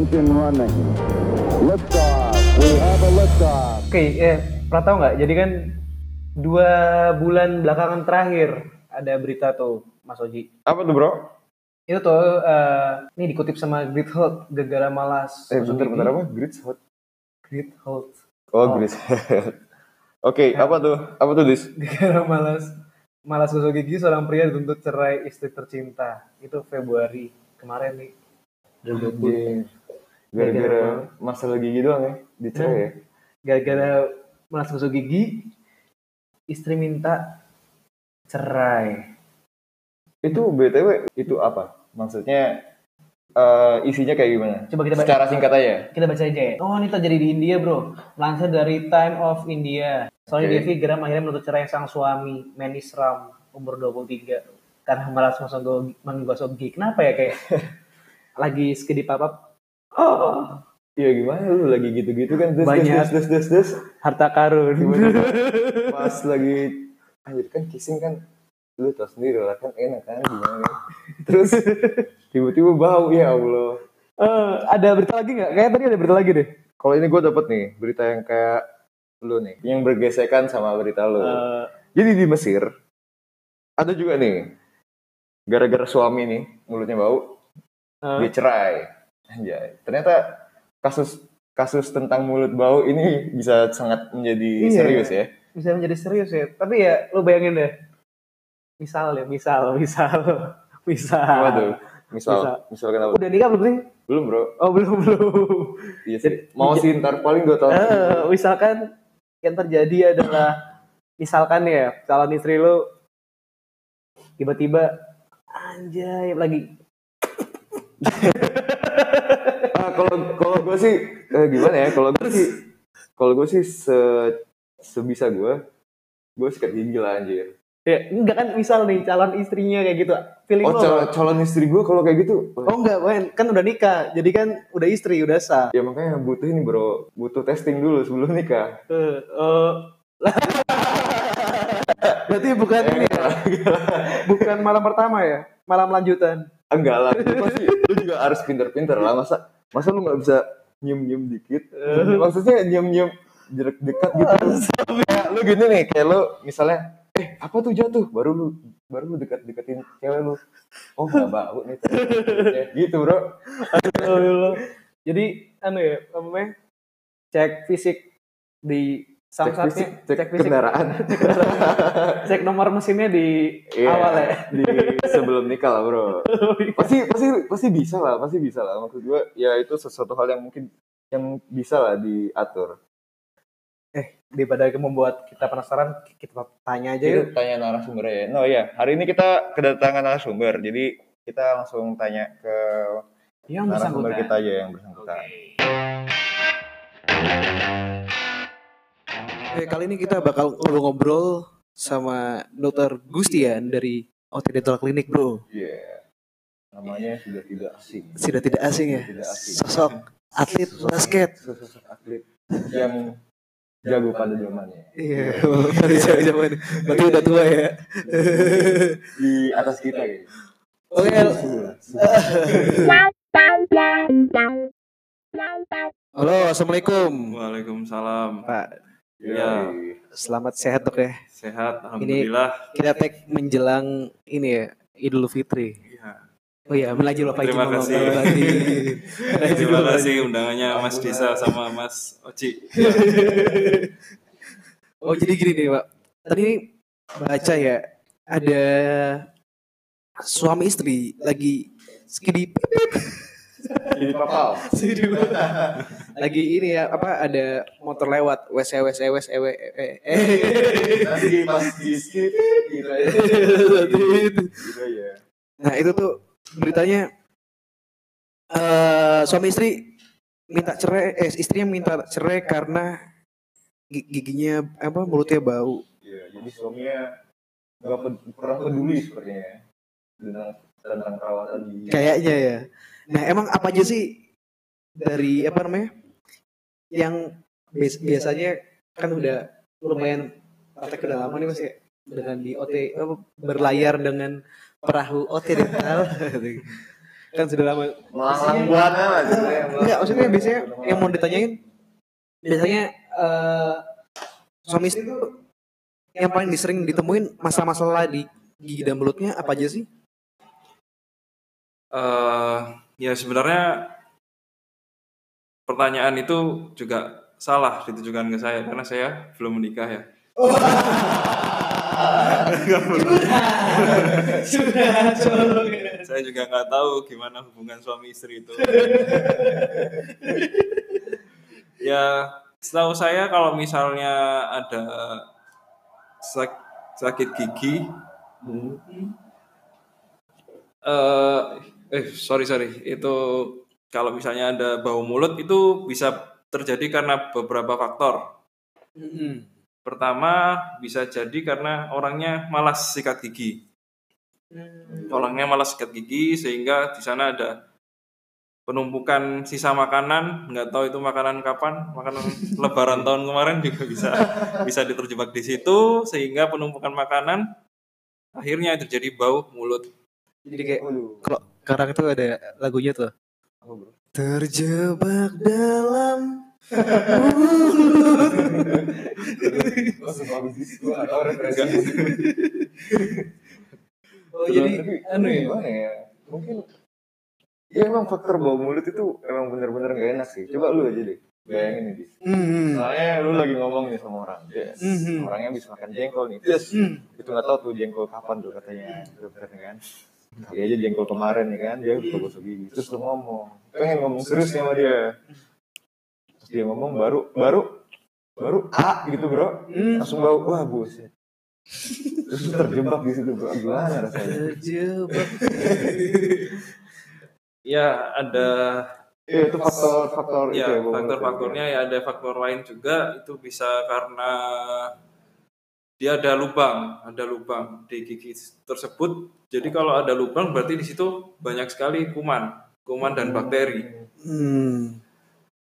engine running. Liftoff. We have a liftoff. Oke, eh, pernah tahu nggak? Jadi kan dua bulan belakangan terakhir ada berita tuh, Mas Oji. Apa tuh bro? Itu tuh, eh, ini dikutip sama Grit Holt, gegara malas. Eh bentar bentar apa? Grid hot. Grit Holt, Oh, Oh. grid Oke, apa tuh? Apa tuh dis? gegara malas. Malas gosok gigi seorang pria dituntut cerai istri tercinta. Itu Februari kemarin nih. 2020. Gara-gara masalah gigi doang ya? Dicerai ya? Gara-gara malas gosok gigi, istri minta cerai. Itu BTW itu apa? Maksudnya eh, isinya kayak gimana? Coba kita baca. Secara singkat aja. Kita baca aja ya. Oh ini terjadi di India bro. Lansir dari Time of India. Soalnya Oke. Devi geram akhirnya menuntut cerai sang suami Menis Ram umur 23 karena malas menggosok menggosok gigi. Kenapa ya kayak lagi skedi papap? Oh, Iya gimana lu lagi gitu-gitu kan des, Banyak. des, des, des, des, harta karun. Tiba-tiba pas lagi anjir kan kissing kan lu tau sendiri lah kan enak kan gimana kan. terus tiba-tiba bau ya Allah Eh, ada berita lagi nggak? Kayak tadi ada berita lagi deh. kalau ini gue dapet nih berita yang kayak lu nih yang bergesekan sama berita lu Eh, jadi di Mesir ada juga nih gara-gara suami nih mulutnya bau eh, dia cerai anjay ternyata kasus kasus tentang mulut bau ini bisa sangat menjadi Iya. serius ya bisa menjadi serius ya. Tapi ya lu bayangin deh. Misal ya, misal, misal, misal. apa tuh misal Bisa. misalkan apa Udah nikah belum sih? belum bro Oh belum belum. iya sih mau sih ntar paling dua tahun Eh, misalkan yang terjadi adalah misalkan ya calon istri lu tiba-tiba anjay lagi Ah, kalau kalau gue sih eh, gimana ya? Kalau gue sih kalau gue sih se sebisa gue gue sikat gigi lah anjir. Ya enggak kan misal nih calon istrinya kayak gitu feeling oh lo calon, calon istri gue kalau kayak gitu? Oh enggak men kan udah nikah jadi kan udah istri udah sah. Ya makanya butuh ini bro butuh testing dulu sebelum nikah. Eh, eh. berarti bukan ini ya? bukan malam pertama ya? Malam lanjutan enggak lah lu pasti lu juga harus pinter-pinter lah. Masa masa lu nggak bisa nyium nyium dikit? Maksudnya nyium nyium jarak dekat gitu. Kayak lu gini nih kayak lu misalnya eh apa tuh jatuh? Baru lu baru lu dekat deketin cewek lu. Oh nggak bau nih gitu bro. Jadi anu ya apa namanya cek fisik di cek samsatnya fisik cek, kendaraan. Cek nomor mesinnya di Iya, awal ya? di sebelum nikah lah bro. Pasti pasti pasti bisa lah pasti bisa lah. Maksud gue ya itu sesuatu hal yang mungkin yang bisa lah diatur. Daripada membuat kita penasaran kita tanya aja yuk. tanya narasumbernya ya. No ya, hari ini kita kedatangan narasumber. Jadi kita langsung tanya ke yang narasumber bersangkutan kita aja yang bersangkutan. Oke, kali ini kita bakal ngobrol-ngobrol sama Dr. Gustian dari OT Dental Clinic, Bro. Iya. Namanya sudah tidak asing. Sudah tidak asing ya? Tidak asing. Sosok atlet basket. Sosok atlet yang jago pada zamannya. Iya, dari zaman Berarti udah tua ya. Di atas kita gitu. Oke, halo, assalamualaikum. Waalaikumsalam. Pak, Ya, selamat sehat dok ya. sehat. Alhamdulillah. Kita tag menjelang ini ya, Idul Fitri. Iya. Oh iya, melaju lupa Terima kasih. Terima kasih undangannya Mas Disa sama Mas Oci. Oh jadi gini nih Pak, tadi baca ya ada suami istri lagi skidi Jadi papal. lagi ini ya apa ada motor lewat. Wes wes wes ewe eh Nanti pas di skip gitu ya. Gitu ya. nah itu tuh beritanya eh suami istri minta cerai eh istrinya minta cerai karena gi- giginya apa mulutnya bau. Iya, jadi suaminya nggak ped- pernah peduli sepertinya ya, tentang perawatan gigi. kayaknya ya nah emang apa aja sih dari apa namanya yang bias- biasanya kan udah lumayan praktek udah lama nih mas ya dengan di OT berlayar dengan perahu OT dental kan sudah lama lah. sebenarnya. Enggak, maksudnya biasanya yang mau ditanyain biasanya eh suami istri itu yang paling sering ditemuin masalah-masalah di gigi dan mulutnya apa aja sih? Eh ya sebenarnya pertanyaan itu juga salah ditujukan ke saya karena saya belum menikah ya. saya juga nggak tahu gimana hubungan suami istri itu. ya setahu saya kalau misalnya ada sak- sakit gigi, eh eh sorry sorry itu kalau misalnya ada bau mulut itu bisa terjadi karena beberapa faktor. Pertama bisa jadi karena orangnya malas sikat gigi. Orangnya malas sikat gigi sehingga di sana ada penumpukan sisa makanan, nggak tahu itu makanan kapan, makanan lebaran tahun kemarin juga bisa bisa diterjebak di situ sehingga penumpukan makanan akhirnya terjadi bau mulut. Jadi kayak kalau sekarang itu ada lagunya tuh. Bro? Terjebak dalam Oh, jadi anu ya, ya? Mungkin ya emang faktor bau mulut itu emang bener-bener gak enak sih. Coba lu aja deh. Bayangin nih, Dis. Hmm. Soalnya lu lagi ngomong nih sama orang. Yes. Mhm. Orangnya habis makan jengkol nih. Yes. Itu nggak tahu tuh jengkol kapan tuh katanya dokternya kan. Kali aja jengkol kemarin ya kan, dia gosok gigi. Terus lu ngomong, pengen ngomong serius sama dia. Terus dia ngomong baru baru baru A gitu bro, langsung bau wah buset. Terus terjebak di situ bro, gimana rasanya? Terjebak. Ya ada Iya itu faktor-faktor itu ya ya. bau mulut faktor-faktornya ya ada faktor lain juga itu bisa karena dia ada lubang, ada lubang di gigi tersebut. Jadi kalau ada lubang berarti di situ banyak sekali kuman, kuman dan bakteri. Hmm.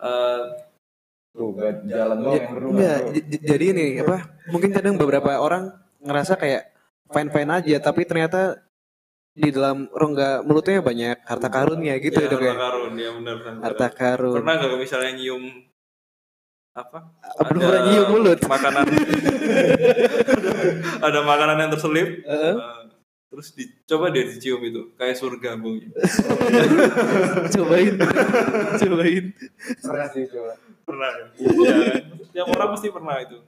Eh, Tuh, gak jalan doang yang berubah. J- jadi ini apa? Mungkin kadang beberapa orang ngerasa kayak fine fine aja, tapi ternyata di dalam rongga mulutnya banyak harta karunnya gitu ya, ya dok harta ya. karun, ya benar. benar. Harta karun. Pernah nggak misalnya nyium apa? Apa pernah nyium mulut? Makanan. ada makanan yang terselip. Heeh. eh, terus dicoba dia dicium itu kayak surga baunya. cobain, cobain. Pernah sih coba. pernah ya? Iya kan? Tiap orang pasti pernah itu.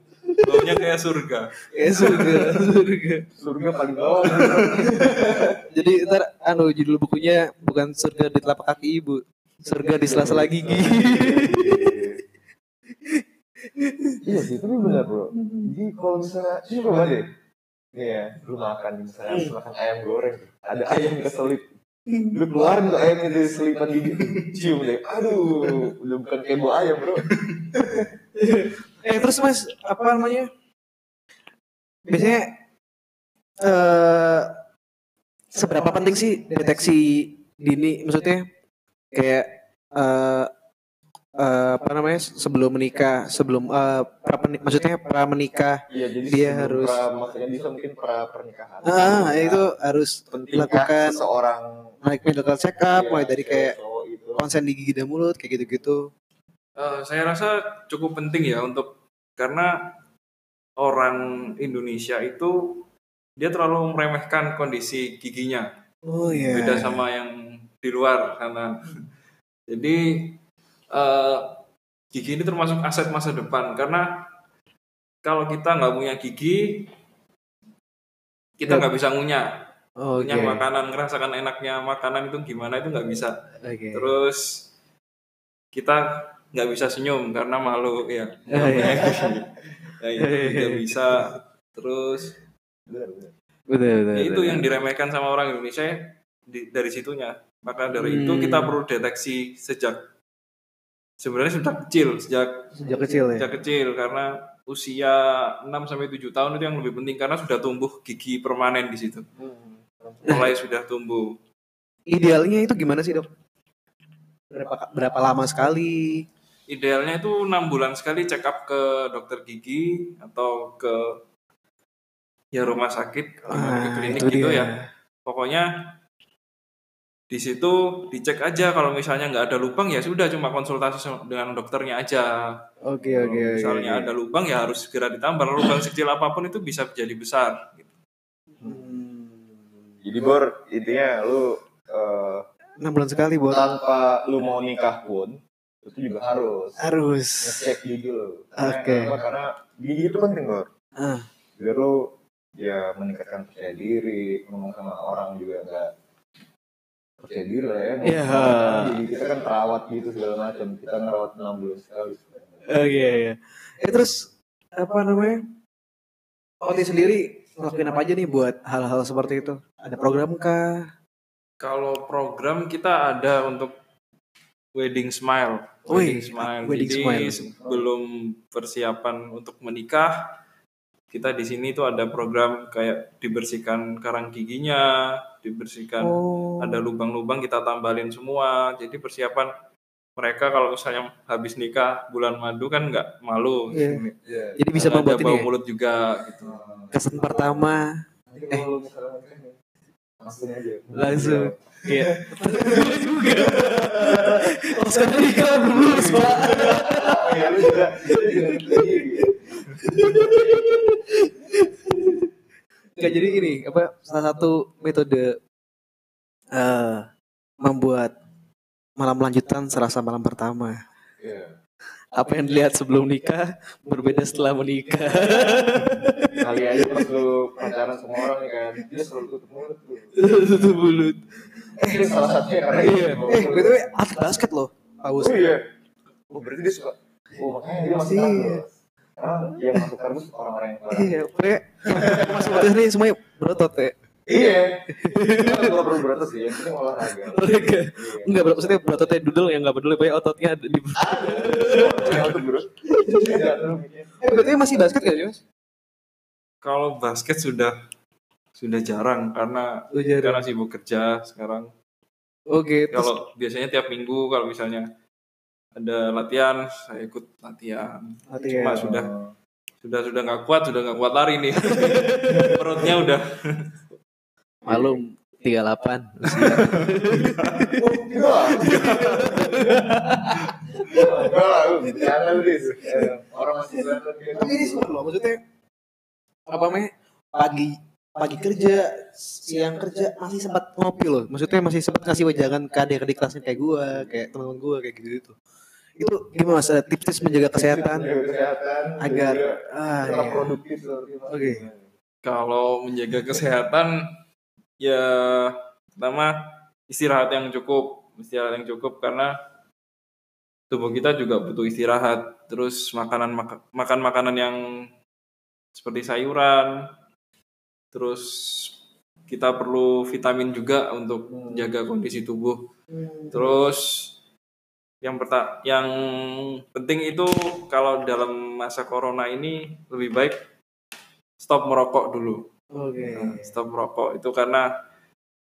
Baunya kayak surga. Kayak surga, surga. Surga paling bawah. Jadi ntar anu judul bukunya bukan surga di telapak kaki ibu, surga di sela-sela gigi. iya sih, tapi benar bro. Jadi kalau misalnya, ini coba deh. Nih ya, lu makan misalnya habis makan ayam goreng, ada ayam keselip. Lu keluarin tuh ayamnya dari selipan gigi, cium deh. Aduh, udah bukan bau ayam bro. eh terus mas apa namanya? Biasanya eh seberapa penting sih deteksi dini? Maksudnya kayak eh eh, apa namanya sebelum menikah, sebelum eh, pra peni- maksudnya pra menikah, Iya, jadi Dia harus- pra, maksudnya bisa mungkin pra pernikahan. ah itu harus dilakukan seseorang naik medical check up, iya, mulai dari kayak cowok itu. konsen di gigi dan mulut kayak gitu-gitu. Eh, saya rasa cukup penting ya untuk karena orang Indonesia itu dia terlalu meremehkan kondisi giginya. Oh iya. beda sama yang di luar sana. Jadi eh, gigi ini termasuk aset masa depan karena kalau kita nggak punya gigi kita nggak bisa ngunyah, Oh, ngunyah Oke. makanan, ngerasakan enaknya makanan itu gimana itu nggak bisa. Oke. Terus kita nggak bisa senyum karena malu ya. Oh, iya. ya itu bisa. Terus benar. Betul, betul, Ya, itu betul. yang diremehkan sama orang Indonesia ya, di- dari situnya. Maka dari itu Hmm. kita perlu deteksi sejak sebenarnya sejak kecil, sejak sejak kecil ya. sejak kecil karena usia 6 sampai 7 tahun itu yang lebih penting karena sudah tumbuh gigi permanen di situ. Hmm. Mulai sudah tumbuh. Idealnya itu gimana sih dok? Berapa berapa lama sekali? Idealnya itu enam bulan sekali check up ke dokter gigi atau ke ya rumah sakit, ke Ah, klinik itu gitu dia. ya. Pokoknya di situ dicek aja kalau misalnya nggak ada lubang ya sudah cuma konsultasi sama- dengan dokternya aja. Oke Kalau oke oke. misalnya ada lubang ya harus segera ditambah. Lubang sekecil apa pun itu bisa jadi besar. gitu. Jadi Bor, intinya lu eh, Enam bulan sekali buat tanpa lu mau nikah pun itu juga harus harus. ngecek gigi lu. Oke. Karena gigi itu penting Bor. Ah. Biar lu ya meningkatkan percaya diri, ngomong sama orang juga enggak percaya diri lah ya. Iya. Jadi kita kan terawat gitu segala macam. Kita ngerawat 6 bulan sekali. Oh iya iya. Eh terus apa namanya? Oti sendiri ngelakuin apa aja nih buat hal-hal seperti itu? Ada program kah? Kalau program kita ada untuk wedding smile. Wih, Wedding smile. wedding Jadi smile. sebelum persiapan untuk menikah, kita di sini tuh ada program kayak dibersihkan karang giginya, dibersihkan Oh. ada lubang-lubang kita tambalin semua. Jadi persiapan mereka kalau misalnya habis nikah bulan madu kan nggak malu. Iya. Iya. Jadi bisa membuat ini bau ya? mulut juga gitu. Kesan pertama nih, langsung aja. langsung. Iya. juga. Oh, sekarang nikah belum lulus, Pak. Ya lu juga. lu juga gigi. Enggak jadi ini apa salah satu metode eh membuat malam lanjutan serasa malam pertama. Iya. Apa yang dilihat sebelum nikah berbeda setelah menikah. Kali aja pas lu pacaran sama orang nih kan, dia selalu tutup mulut. Tutup mulut. Eh, salah satunya karena Iya. gitu. Eh, btw atlet basket loh, Pak Us. Oh iya. Oh berarti dia suka. Oh makanya dia masuk Iya. Karena yang masuk kardus orang-orang yang. Iya, pokoknya masuk podcast ini semuanya berotot ya. Iya. Kita nggak perlu berotot sih, yang penting olahraga. Olahraga. Iya. Enggak, bro, maksudnya berototnya dudel yang enggak peduli, pokoknya ototnya ada di Yang. Enggak mikir. Eh, berarti masih basket gak sih, Mas? Kalau basket sudah sudah jarang karena Oh, jarang. karena sibuk kerja sekarang. Oke, terus Kalau biasanya tiap minggu kalau misalnya ada latihan, saya ikut latihan. latihan. Cuma sudah sudah sudah nggak kuat, sudah nggak kuat lari nih. Perutnya udah Malum 38 usia. Oh, enggak. Enggak lah, lu. Jangan lu, Dis. Eh, Orang masih kelihatan gitu. Tapi ini semua loh, maksudnya apa namanya? Pagi pagi kerja, siang kerja masih sempat ngopi loh. Maksudnya masih sempat ngasih wejangan ke adik-adik kelasnya kayak gua, kayak teman-teman gua kayak gitu gitu. Itu gimana Mas? Ada tips-tips menjaga kesehatan Jaga kesehatan. agar juga ah tetap iya. produktif. Oke. kalau menjaga kesehatan ya pertama istirahat yang cukup, istirahat yang cukup karena tubuh kita juga butuh istirahat. Terus makanan maka- makan makanan yang seperti sayuran. Terus kita perlu vitamin juga untuk menjaga kondisi tubuh. Terus yang perta yang penting itu kalau dalam masa corona ini lebih baik stop merokok dulu. Oke. Nah, Stop merokok itu karena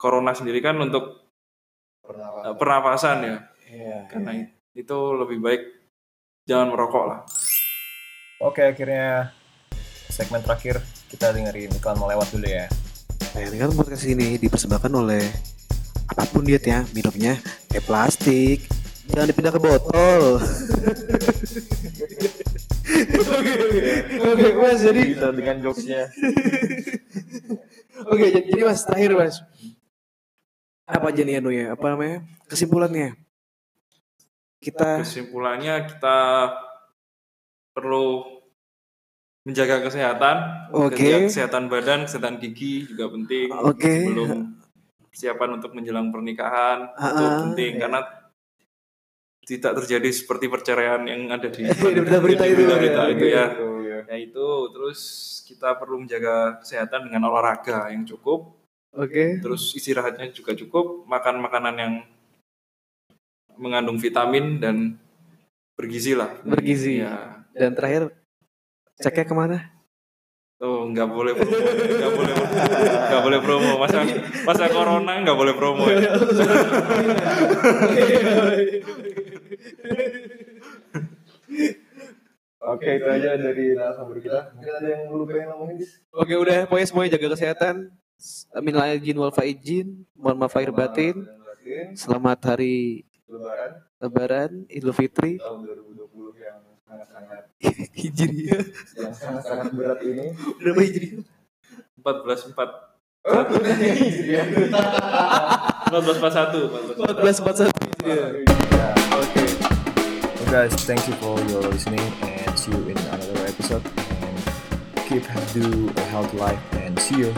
corona sendiri kan untuk Pernafasan. eh, pernapasan ya. Iya. Karena itu lebih baik jangan merokok lah. Oke, akhirnya segmen terakhir kita dengerin iklan mau lewat dulu ya. Nah, ini kan podcast ini dipersembahkan oleh apa pun dietnya, minumnya kayak plastik. Jangan dipindah ke botol. Oke, oke, Mas. Jadi, Bisa dengan jokesnya. oke, jadi, jadi Mas terakhir Mas. Apa aja nih anunya? Apa namanya? Kesimpulannya. Kita Kesimpulannya kita perlu menjaga kesehatan, Oke. menjaga kesehatan badan, kesehatan gigi juga penting. Oke. Sebelum persiapan untuk menjelang pernikahan itu Ah, penting iya. karena tidak terjadi seperti perceraian yang ada di berita-berita itu, berita-berita ya. itu ya. iya. Ya itu terus kita perlu menjaga kesehatan dengan olahraga yang cukup, oke. terus istirahatnya juga cukup, makan makanan yang mengandung vitamin dan bergizi lah. Bergizi. Ya. Dan terakhir ceknya ke mana? Oh, nggak boleh promo, nggak boleh, nggak boleh promo. Masa masa corona nggak boleh promo ya. Oke, itu aja dari narasumber kita. Mungkin ada yang lu pengen ngomongin? Oke udah pokoknya semuanya jaga kesehatan. Minal aidin wal faizin, mohon maaf lahir batin. Selamat hari lebaran Lebaran, Idul Fitri, tahun 2020 yang sangat-sangat Hijriah. yang sangat-sangat berat ini. Berapa Hijriah? 14 4 Oh, udah Hijriah. 14 41 14 14 41 Hijriah. Ya. Oke. Well, guys, thank you for your listening and see you in another episode. And keep do a healthy life and see you.